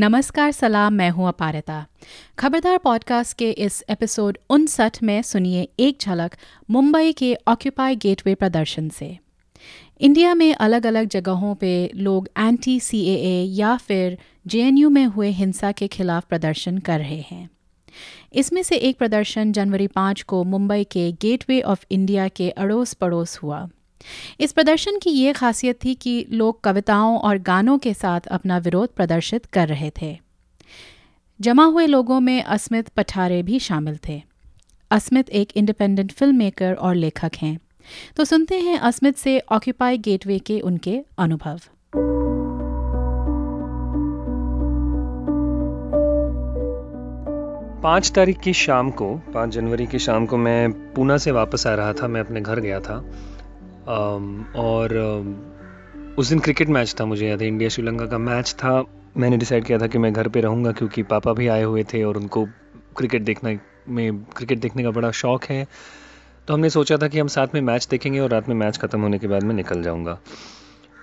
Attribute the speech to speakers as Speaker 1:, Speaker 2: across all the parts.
Speaker 1: नमस्कार, सलाम, मैं हूँ अपारिता। खबरदार पॉडकास्ट के इस एपिसोड उनसठ में सुनिए एक झलक मुंबई के ऑक्यूपाई गेटवे प्रदर्शन से। इंडिया में अलग अलग जगहों पे लोग एंटी सी या फिर जेएनयू में हुए हिंसा के खिलाफ प्रदर्शन कर रहे हैं। इसमें से एक प्रदर्शन जनवरी पाँच को मुंबई के गेटवे ऑफ़ इंडिया के अड़ोस पड़ोस हुआ। इस प्रदर्शन की ये खासियत थी कि लोग कविताओं और गानों के साथ अपना विरोध प्रदर्शित कर रहे थे। जमा हुए लोगों में अस्मित पठारे भी शामिल थे। अस्मित एक इंडिपेंडेंट फ़िल्म मेकर और लेखक हैं। तो सुनते हैं अस्मित से ऑक्यूपाई गेटवे के उनके अनुभव।
Speaker 2: पाँच तारीख की शाम को, पाँच जनवरी की शाम को मैं पूना से वापस आ रहा था। मैं अपने घर गया था। और उस दिन क्रिकेट मैच था मुझे याद है इंडिया श्रीलंका का मैच था। मैंने डिसाइड किया था कि मैं घर पे रहूँगा क्योंकि पापा भी आए हुए थे और उनको क्रिकेट देखना, में क्रिकेट देखने का बड़ा शौक है। तो हमने सोचा था कि हम साथ में मैच देखेंगे और रात में मैच ख़त्म होने के बाद मैं निकल जाऊँगा।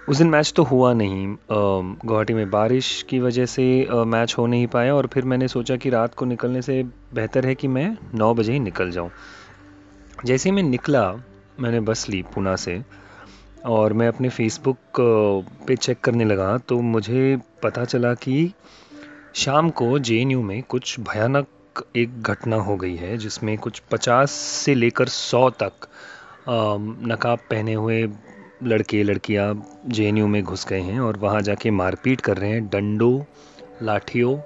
Speaker 2: उस दिन मैच तो हुआ नहीं। गुवाहाटी में बारिश की वजह से मैच हो नहीं पाया और फिर मैंने सोचा कि रात को निकलने से बेहतर है कि मैं नौ बजे ही निकल जाऊँ। जैसे मैं निकला मैंने बस ली पूना से और मैं अपने फेसबुक पे चेक करने लगा तो मुझे पता चला कि शाम को जेएनयू में कुछ भयानक एक घटना हो गई है जिसमें कुछ पचास से लेकर सौ तक नकाब पहने हुए लड़के, लड़कियाँ जे में घुस गए हैं और वहाँ जाके मारपीट कर रहे हैं डंडों, लाठियों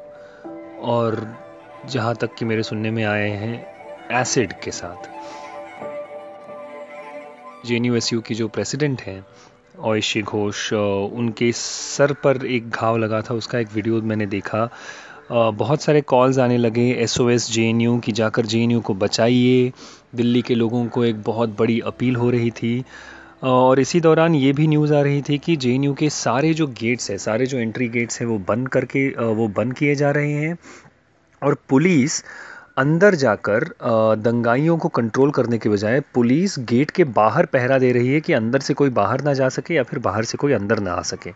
Speaker 2: और जहाँ तक कि मेरे सुनने में आए हैं एसिड के साथ। जे की जो प्रेसिडेंट हैं ओयशी घोष उनके सर पर एक घाव लगा था, उसका एक वीडियो मैंने देखा। बहुत सारे कॉल्स आने लगे S O S J N U की जाकर जे एन यू को बचाइए, दिल्ली के लोगों को एक बहुत बड़ी अपील हो रही थी। और इसी दौरान ये भी न्यूज़ आ रही थी कि जेएनयू के सारे जो गेट्स हैं, सारे जो एंट्री गेट्स हैं, वो बंद करके वो बंद किए जा रहे हैं। और पुलिस अंदर जाकर दंगाइयों को कंट्रोल करने के बजाय पुलिस गेट के बाहर पहरा दे रही है कि अंदर से कोई बाहर ना जा सके या फिर बाहर से कोई अंदर ना आ सके।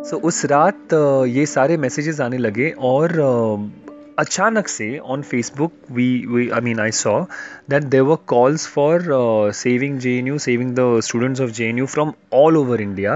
Speaker 2: सो so, उस रात ये सारे मैसेजेस आने लगे और अचानक से on Facebook we we I mean I saw that there were calls for saving J N U saving the students of J N U from all over India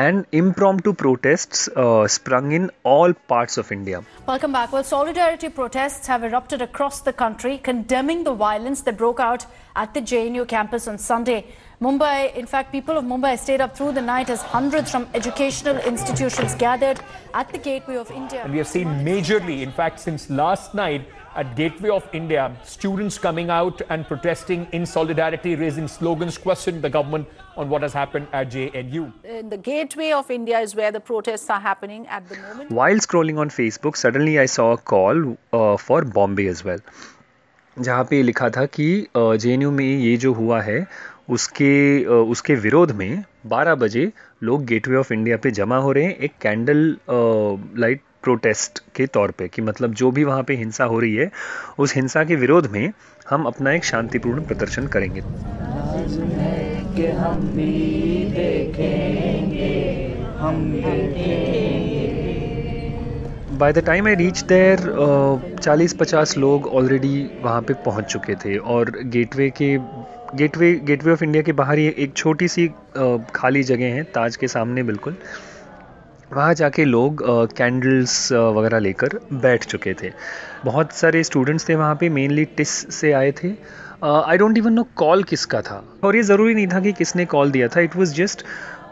Speaker 2: and impromptu protests uh, sprung in all parts of India.
Speaker 3: Welcome back. Well, solidarity protests have erupted across the country condemning the violence that broke out at the JNU campus on Sunday. Mumbai, in fact, people of Mumbai stayed up through the night as hundreds from educational institutions gathered at the Gateway of India.
Speaker 4: And we have seen majorly, in fact, since last night at Gateway of India, students coming out and protesting in solidarity, raising slogans, questioning the government on what has happened at JNU.
Speaker 3: In the Gateway of India is where the protests are happening at the moment.
Speaker 2: While scrolling on Facebook, suddenly I saw a call uh, for Bombay as well. जहाँ पे लिखा था कि जे में ये जो हुआ है उसके उसके विरोध में 12 बजे लोग गेटवे ऑफ़ इंडिया पे जमा हो रहे हैं एक कैंडल लाइट प्रोटेस्ट के तौर पे कि मतलब जो भी वहाँ पे हिंसा हो रही है, उस हिंसा के विरोध में हम अपना एक शांतिपूर्ण प्रदर्शन करेंगे। By the time I reach there चालीस पचास लोग ऑलरेडी वहाँ पे पहुँच चुके थे और गेटवे के गेटवे गेटवे ऑफ़ इंडिया के बाहर ही एक छोटी सी खाली जगह है, ताज के सामने बिल्कुल। वहाँ जाके लोग कैंडल्स वगैरह लेकर बैठ चुके थे। बहुत सारे स्टूडेंट्स थे वहाँ पे मेनली टिस से आए थे। I don't even know call किसका था। और ये ज़रूरी नहीं था कि किसने कॉल दिया था। It was just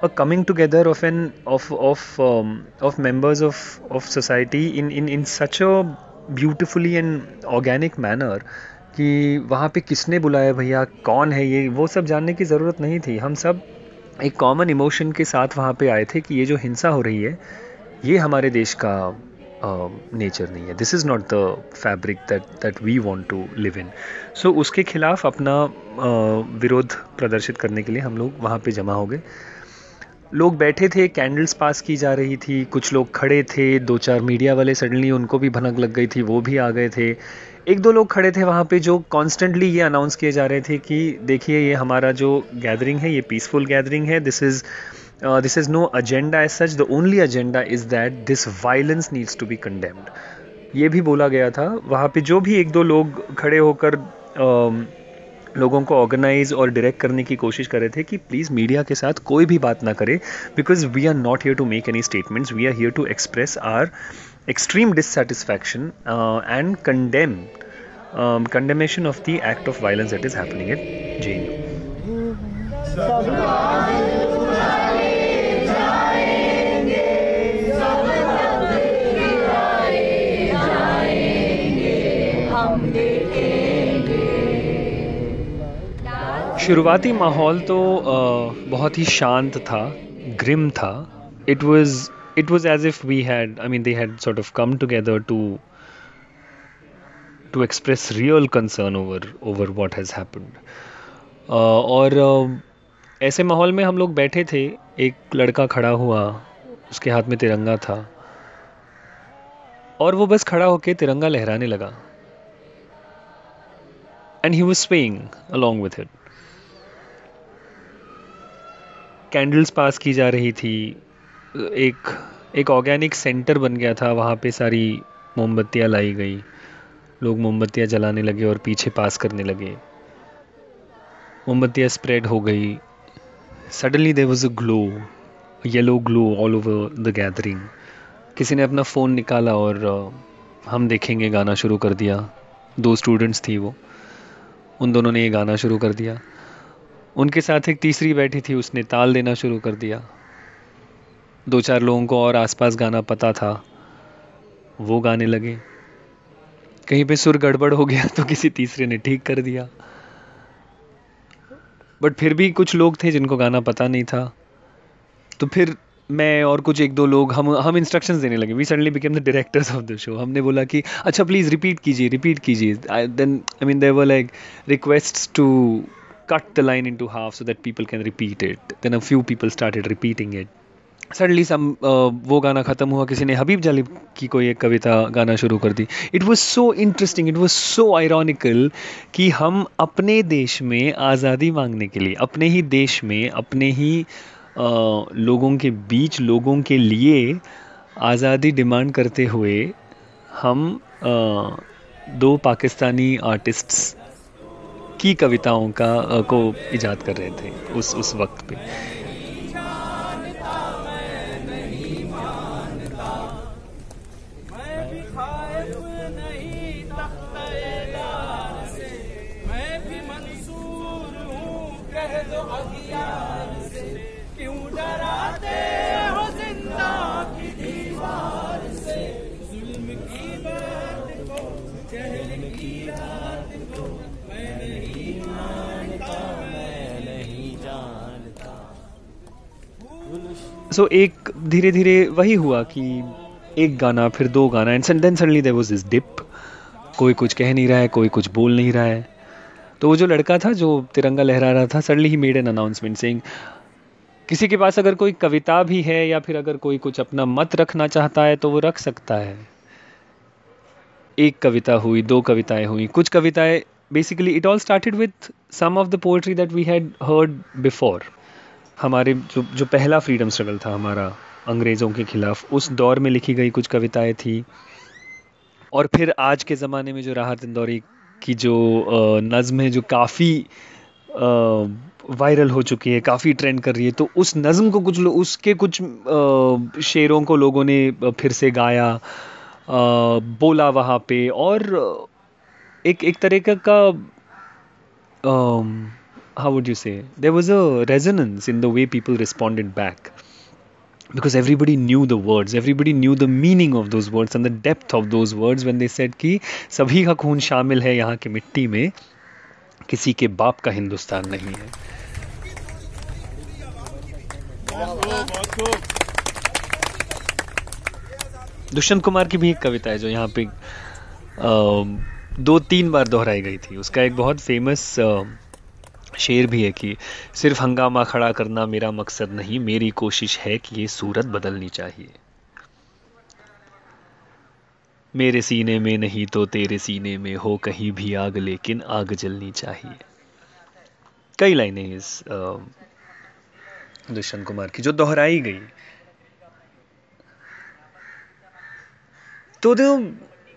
Speaker 2: a coming together of an of of of members of of society in in in such a beautifully and organic manner कि वहाँ पे किसने बुलाया भैया? कौन है ये? वो सब जानने की ज़रूरत नहीं थी। हम सब एक कॉमन इमोशन के साथ वहाँ पे आए थे कि ये जो हिंसा हो रही है ये हमारे देश का नेचर uh, नहीं है। This is not the fabric that that we want to live in so उसके खिलाफ अपना uh, विरोध प्रदर्शित करने के लिए हम लोग वहाँ पे जमा हो गए। लोग बैठे थे कैंडल्स पास की जा रही थी कुछ लोग खड़े थे दो चार मीडिया वाले सडनली उनको भी भनक लग गई थी वो भी आ गए थे। एक दो लोग खड़े थे वहाँ पे जो कॉन्स्टेंटली ये अनाउंस किए जा रहे थे कि देखिए ये हमारा जो गैदरिंग है ये पीसफुल गैदरिंग है this is this is no agenda as such the only agenda is that this violence needs to be condemned ये भी बोला गया था। वहाँ पे जो भी एक दो लोग खड़े होकर uh, लोगों को ऑर्गेनाइज और डायरेक्ट करने की कोशिश कर रहे थे कि प्लीज़ मीडिया के साथ कोई भी बात ना करे because we are not here to make any statements we are here to express our extreme dissatisfaction and condemn condemnation of the act of violence that is happening it J U शुरुआती माहौल तो बहुत ही शांत था grim था। It was it was as if we had I mean they had sort of come together to to express real concern over over what has happened और ऐसे माहौल में हम लोग बैठे थे। एक लड़का खड़ा हुआ, उसके हाथ में तिरंगा था। और वो बस खड़ा होकर तिरंगा लहराने लगा। And he was swaying along with it candles pass की जा रही थी एक एक ऑर्गेनिक सेंटर बन गया था वहाँ पे सारी मोमबत्तियाँ लाई गई। लोग मोमबत्तियाँ जलाने लगे और पीछे पास करने लगे। मोमबत्तियाँ स्प्रेड हो गई। Suddenly there was a glow yellow glow all over the gathering किसी ने अपना फ़ोन निकाला और uh, हम देखेंगे गाना शुरू कर दिया। दो स्टूडेंट्स थी वो। उन दोनों ने ये गाना शुरू कर दिया। उनके साथ एक तीसरी बैठी थी, उसने ताल देना शुरू कर दिया। दो चार लोगों को और आसपास गाना पता था। वो गाने लगे। कहीं पे सुर गड़बड़ हो गया तो किसी तीसरे ने ठीक कर दिया। बट फिर भी कुछ लोग थे जिनको गाना पता नहीं था। तो फिर मैं और कुछ एक दो लोग, हम हम इंस्ट्रक्शंस देने लगे। We suddenly became the directors of the show हमने बोला कि अच्छा प्लीज़ रिपीट कीजिए रिपीट कीजिए। Then I mean there were like request to cut the line into half so that people can repeat it. Then a few people started repeating it. Suddenly some वो गाना ख़त्म हुआ किसी ने हबीब जालिब की कोई एक कविता गाना शुरू कर दी it was so interesting it was so ironical कि हम अपने देश में आज़ादी मांगने के लिए अपने ही देश में अपने ही uh, लोगों के बीच लोगों के लिए आज़ादी डिमांड करते हुए हम uh, दो पाकिस्तानी आर्टिस्ट्स की कविताओं का को ईजाद कर रहे थे उस उस वक्त पे। सो एक धीरे धीरे वही हुआ कि एक गाना, फिर दो गाना and then suddenly there was this dip कोई कुछ कह नहीं रहा है, कोई कुछ बोल नहीं रहा है। तो वो जो लड़का था, जो तिरंगा लहरा रहा था suddenly he made an announcement saying किसी के पास अगर कोई कविता भी है या फिर अगर कोई कुछ अपना मत रखना चाहता है तो वो रख सकता है। एक कविता हुई, दो कविताएँ हुई, कुछ कविताएँ basically it all started with some of the poetry that we had heard before हमारे जो जो पहला फ्रीडम स्ट्रगल था हमारा अंग्रेज़ों के खिलाफ उस दौर में लिखी गई कुछ कविताएँ थी। और फिर आज के ज़माने में जो राहत इंदौरी की जो नज़म है जो काफ़ी वायरल हो चुकी है काफ़ी ट्रेंड कर रही है तो उस नज़म को कुछ लोग उसके कुछ आ, शेरों को लोगों ने फिर से गाया आ, बोला वहाँ पे और एक एक तरीके का how would you say there was a resonance in the way people responded back because everybody knew the words everybody knew the meaning of those words and the depth of those words when they said कि सभी का खून शामिल है यहाँ की मिट्टी में किसी के बाप का हिंदुस्तान नहीं है दुष्यंत कुमार की भी एक कविता है जो यहाँ पे दो तीन बार दोहराई गई थी उसका एक बहुत फ़ेमस शेर भी है कि सिर्फ़ हंगामा खड़ा करना मेरा मकसद नहीं, मेरी कोशिश है कि ये सूरत बदलनी चाहिए। मेरे सीने में नहीं तो तेरे सीने में हो कहीं भी आग, लेकिन आग जलनी चाहिए। कई लाइनें इस दुष्यंत कुमार की जो दोहराई गई। तो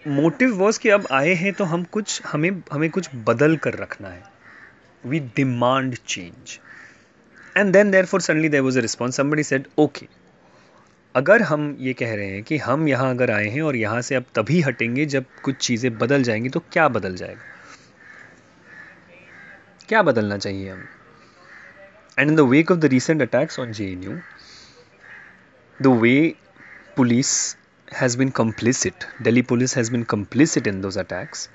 Speaker 2: मोटिव वॉज़ कि अब आए हैं तो हम कुछ, हमें हमें कुछ बदल कर रखना है। Demand change and then there for suddenly there was a response somebody said okay अगर हम ये कह रहे हैं कि हम यहाँ अगर आए हैं और यहाँ से अब तभी हटेंगे जब कुछ चीज़ें बदल जाएँगी तो क्या बदल जाएगा? क्या बदलना चाहिए हम? And in the wake of the recent attacks on J N U the way police has been complicit, Delhi police has been complicit in those attacks,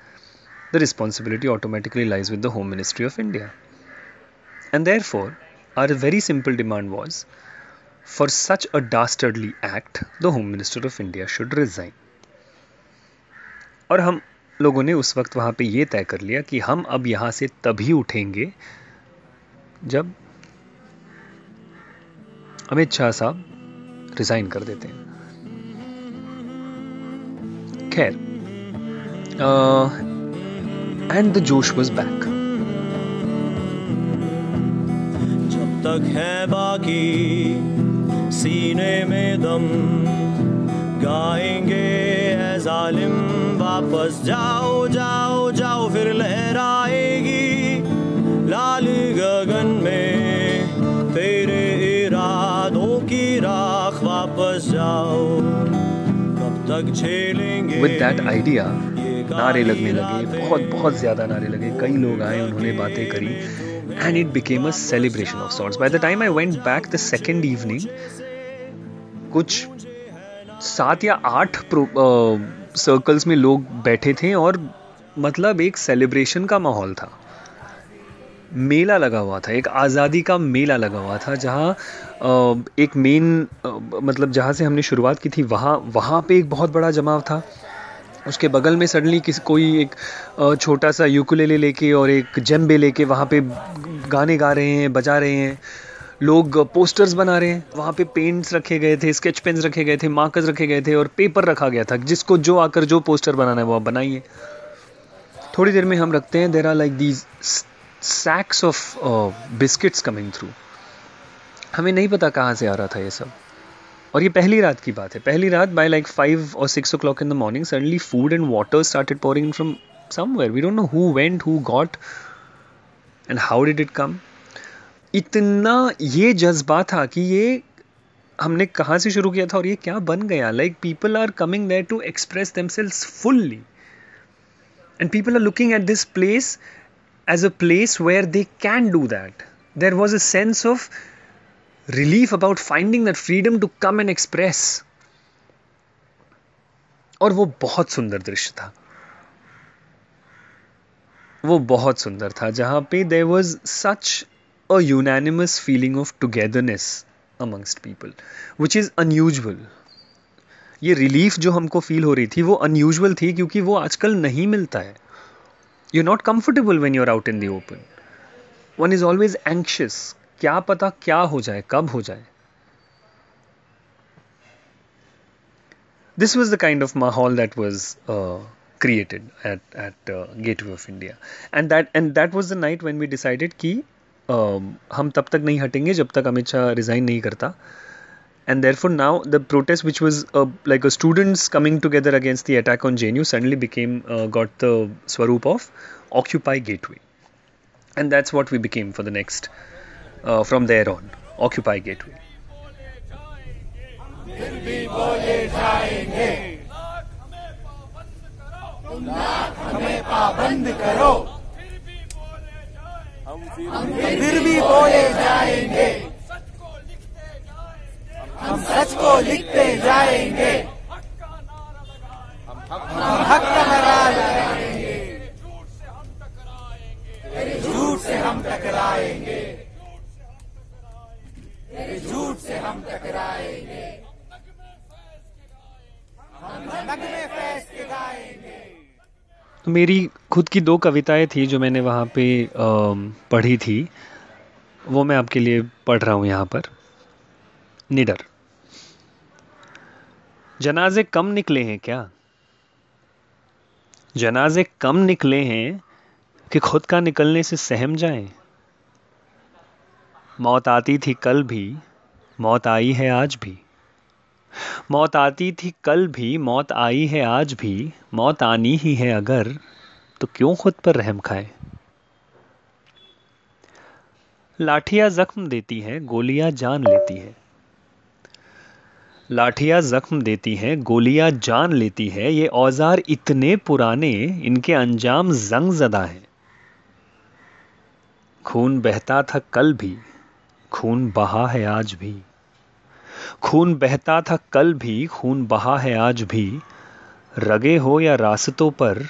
Speaker 2: the responsibility automatically lies with the Home Ministry of India. And therefore, our very simple demand was for such a dastardly act, the Home Minister of India should resign. और हम लोगों ने उस वक्त वहाँ पे ये तय कर लिया कि हम अब यहाँ से तभी उठेंगे जब अमित शाह साहब रिज़ाइन कर देते हैं खैर एंड द जोश वॉज़ बैक
Speaker 5: जब तक है बाकी सीने में दम गाएँगे ए जालिम वापस जाओ जाओ जाओ फिर लहराएगी। लाल गगन में तेरे इरादों की राख वापस जाओ। कब तक झेलेंगे।
Speaker 2: विद दैट आइडिया नारे लगने लगे बहुत बहुत ज़्यादा नारे लगे। कई लोग आए उन्होंने बातें करी and it became a celebration of sorts by the time I went back the second evening कुछ सात या आठ सर्कल्स में लोग बैठे थे और मतलब एक सेलिब्रेशन का माहौल था। मेला लगा हुआ था एक आज़ादी का मेला लगा हुआ था जहाँ एक मेन मतलब जहाँ से हमने शुरुआत की थी वहाँ वहाँ पे एक बहुत बड़ा जमाव था। उसके बगल में सडनली किसी, कोई एक छोटा सा यूकुलेले लेके और एक जेम्बे लेके वहाँ पे गाने गा रहे हैं, बजा रहे हैं। लोग पोस्टर्स बना रहे हैं। वहाँ पे पेंट्स रखे गए थे स्केच पेन्स रखे गए थे मार्कर्स रखे गए थे और पेपर रखा गया था। जिसको जो आकर जो पोस्टर बनाना है वो आप बनाइए। थोड़ी देर में हम रखते हैं। There are like these sacks of biscuits coming through हमें नहीं पता कहाँ से आ रहा था ये सब। और ये पहली रात की बात है। पहली रात बाय लाइक फाइव और six o'clock in the morning suddenly food and water started pouring from somewhere we don't know who went who got and how did it come इतना ये जज्बा था कि ये हमने कहाँ से शुरू किया था और ये क्या बन गया। Like people are coming there to express themselves fully and people are looking at this place as a place where they can do that There was a sense of relief about finding that freedom to come and express और वो बहुत सुंदर दृश्य था। वो बहुत सुंदर था, जहाँ पे there was such a unanimous feeling of togetherness amongst people which is unusual ये रिलीफ जो हमको फील हो रही थी, वो अनयूजल थी क्योंकि वो आजकल नहीं मिलता है। You not comfortable when you're out in the open one is always anxious क्या पता क्या हो जाए कब हो जाए this was the kind of mahal that was uh, created at at uh, Gateway of India, and that and that was the night when we decided कि uh, हम तब तक नहीं हटेंगे जब तक अमित शाह रिजाइन नहीं करता and therefore now the protest which was uh, like a students coming together against the attack on JNU suddenly became uh, got the swaroop of occupy gateway and that's what we became for the next uh, from there on. Occupy gateway.
Speaker 6: फिर भी बोले जाएँगे। हम सच को लिखते जाएँगे। हम हक का नारा लगाएँगे।
Speaker 2: तो मेरी खुद की दो कविताएँ थी जो मैंने वहाँ पे पढ़ी थी। वो मैं आपके लिए पढ़ रहा हूँ यहाँ पर। निडर। जनाजे कम निकले हैं क्या? जनाजे कम निकले हैं कि खुद का निकलने से सहम जाएँ? मौत आती थी कल भी, मौत आई है आज भी। मौत आती थी कल भी, मौत आई है आज भी, मौत आनी ही है अगर तो क्यों खुद पर रहम खाए? लाठियाँ जख्म देती हैं, गोलियाँ जान लेती है। लाठियाँ जख्म देती हैं, गोलियाँ जान लेती है, ये औज़ार इतने पुराने, इनके अंजाम जंग जदा हैं। खून बहता था कल भी, खून बहा है आज भी। खून बहता था कल भी, खून बहा है आज भी। रगे हो या रास्तों पर,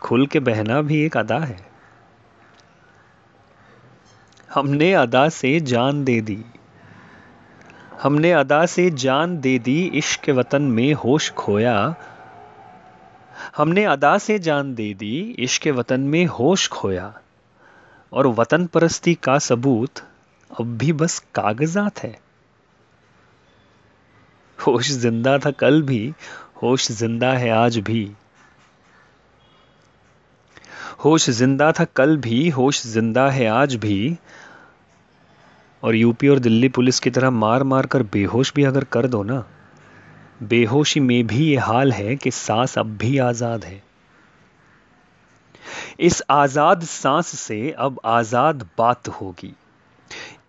Speaker 2: खुल के बहना भी एक अदा है। हमने अदा से जान दे दी। हमने अदा से जान दे दी, इश्क के वतन में होश खोया। हमने अदा से जान दे दी, इश्क के वतन में होश खोया। और वतन परस्ती का सबूत अब भी बस कागजात है। होश ज़िंदा था कल भी, होश ज़िंदा है आज भी। होश ज़िंदा था कल भी, होश ज़िंदा है आज भी। और यूपी और दिल्ली पुलिस की तरह मार मार कर बेहोश भी अगर कर दो ना, बेहोशी में भी ये हाल है कि सांस अब भी आज़ाद है। इस आज़ाद सांस से अब आज़ाद बात होगी।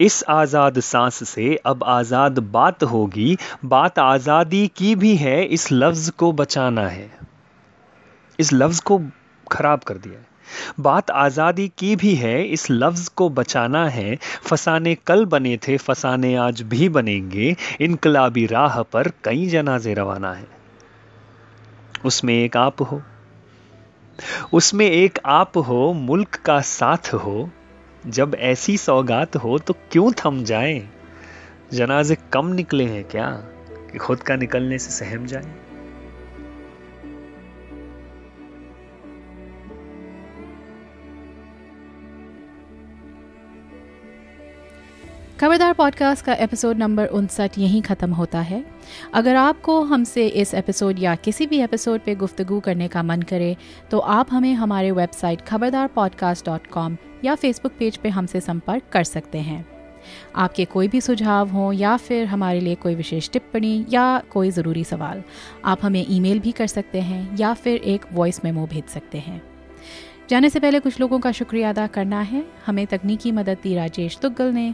Speaker 2: इस आज़ाद सांस से अब आज़ाद बात होगी। बात आज़ादी की भी है, इस लफ्ज को बचाना है। इस लफ्ज को खराब कर दिया है। बात आज़ादी की भी है, इस लफ्ज़ को बचाना है। फसाने कल बने थे, फसाने आज भी बनेंगे। इनकलाबी राह पर कई जनाजे रवाना है। उसमें एक आप हो। उसमें एक आप हो, मुल्क का साथ हो। जब ऐसी सौगात हो तो क्यों थम जाएँ? जनाजे कम निकले हैं क्या कि खुद का निकलने से सहम जाए
Speaker 1: खबरदार पॉडकास्ट का एपिसोड नंबर उनसठ यहीं ख़त्म होता है। अगर आपको हमसे इस एपिसोड या किसी भी एपिसोड पे गुफ्तगू करने का मन करे तो आप हमें हमारे website Khabardar podcast dot com या फेसबुक पेज पे हमसे संपर्क कर सकते हैं। आपके कोई भी सुझाव हों या फिर हमारे लिए कोई विशेष टिप्पणी या कोई ज़रूरी सवाल, आप हमें ईमेल भी कर सकते हैं या फिर एक वॉइस मेमो भेज सकते हैं। जाने से पहले कुछ लोगों का शुक्रिया अदा करना है। हमें तकनीकी मदद दी राजेश तुग्गल ने।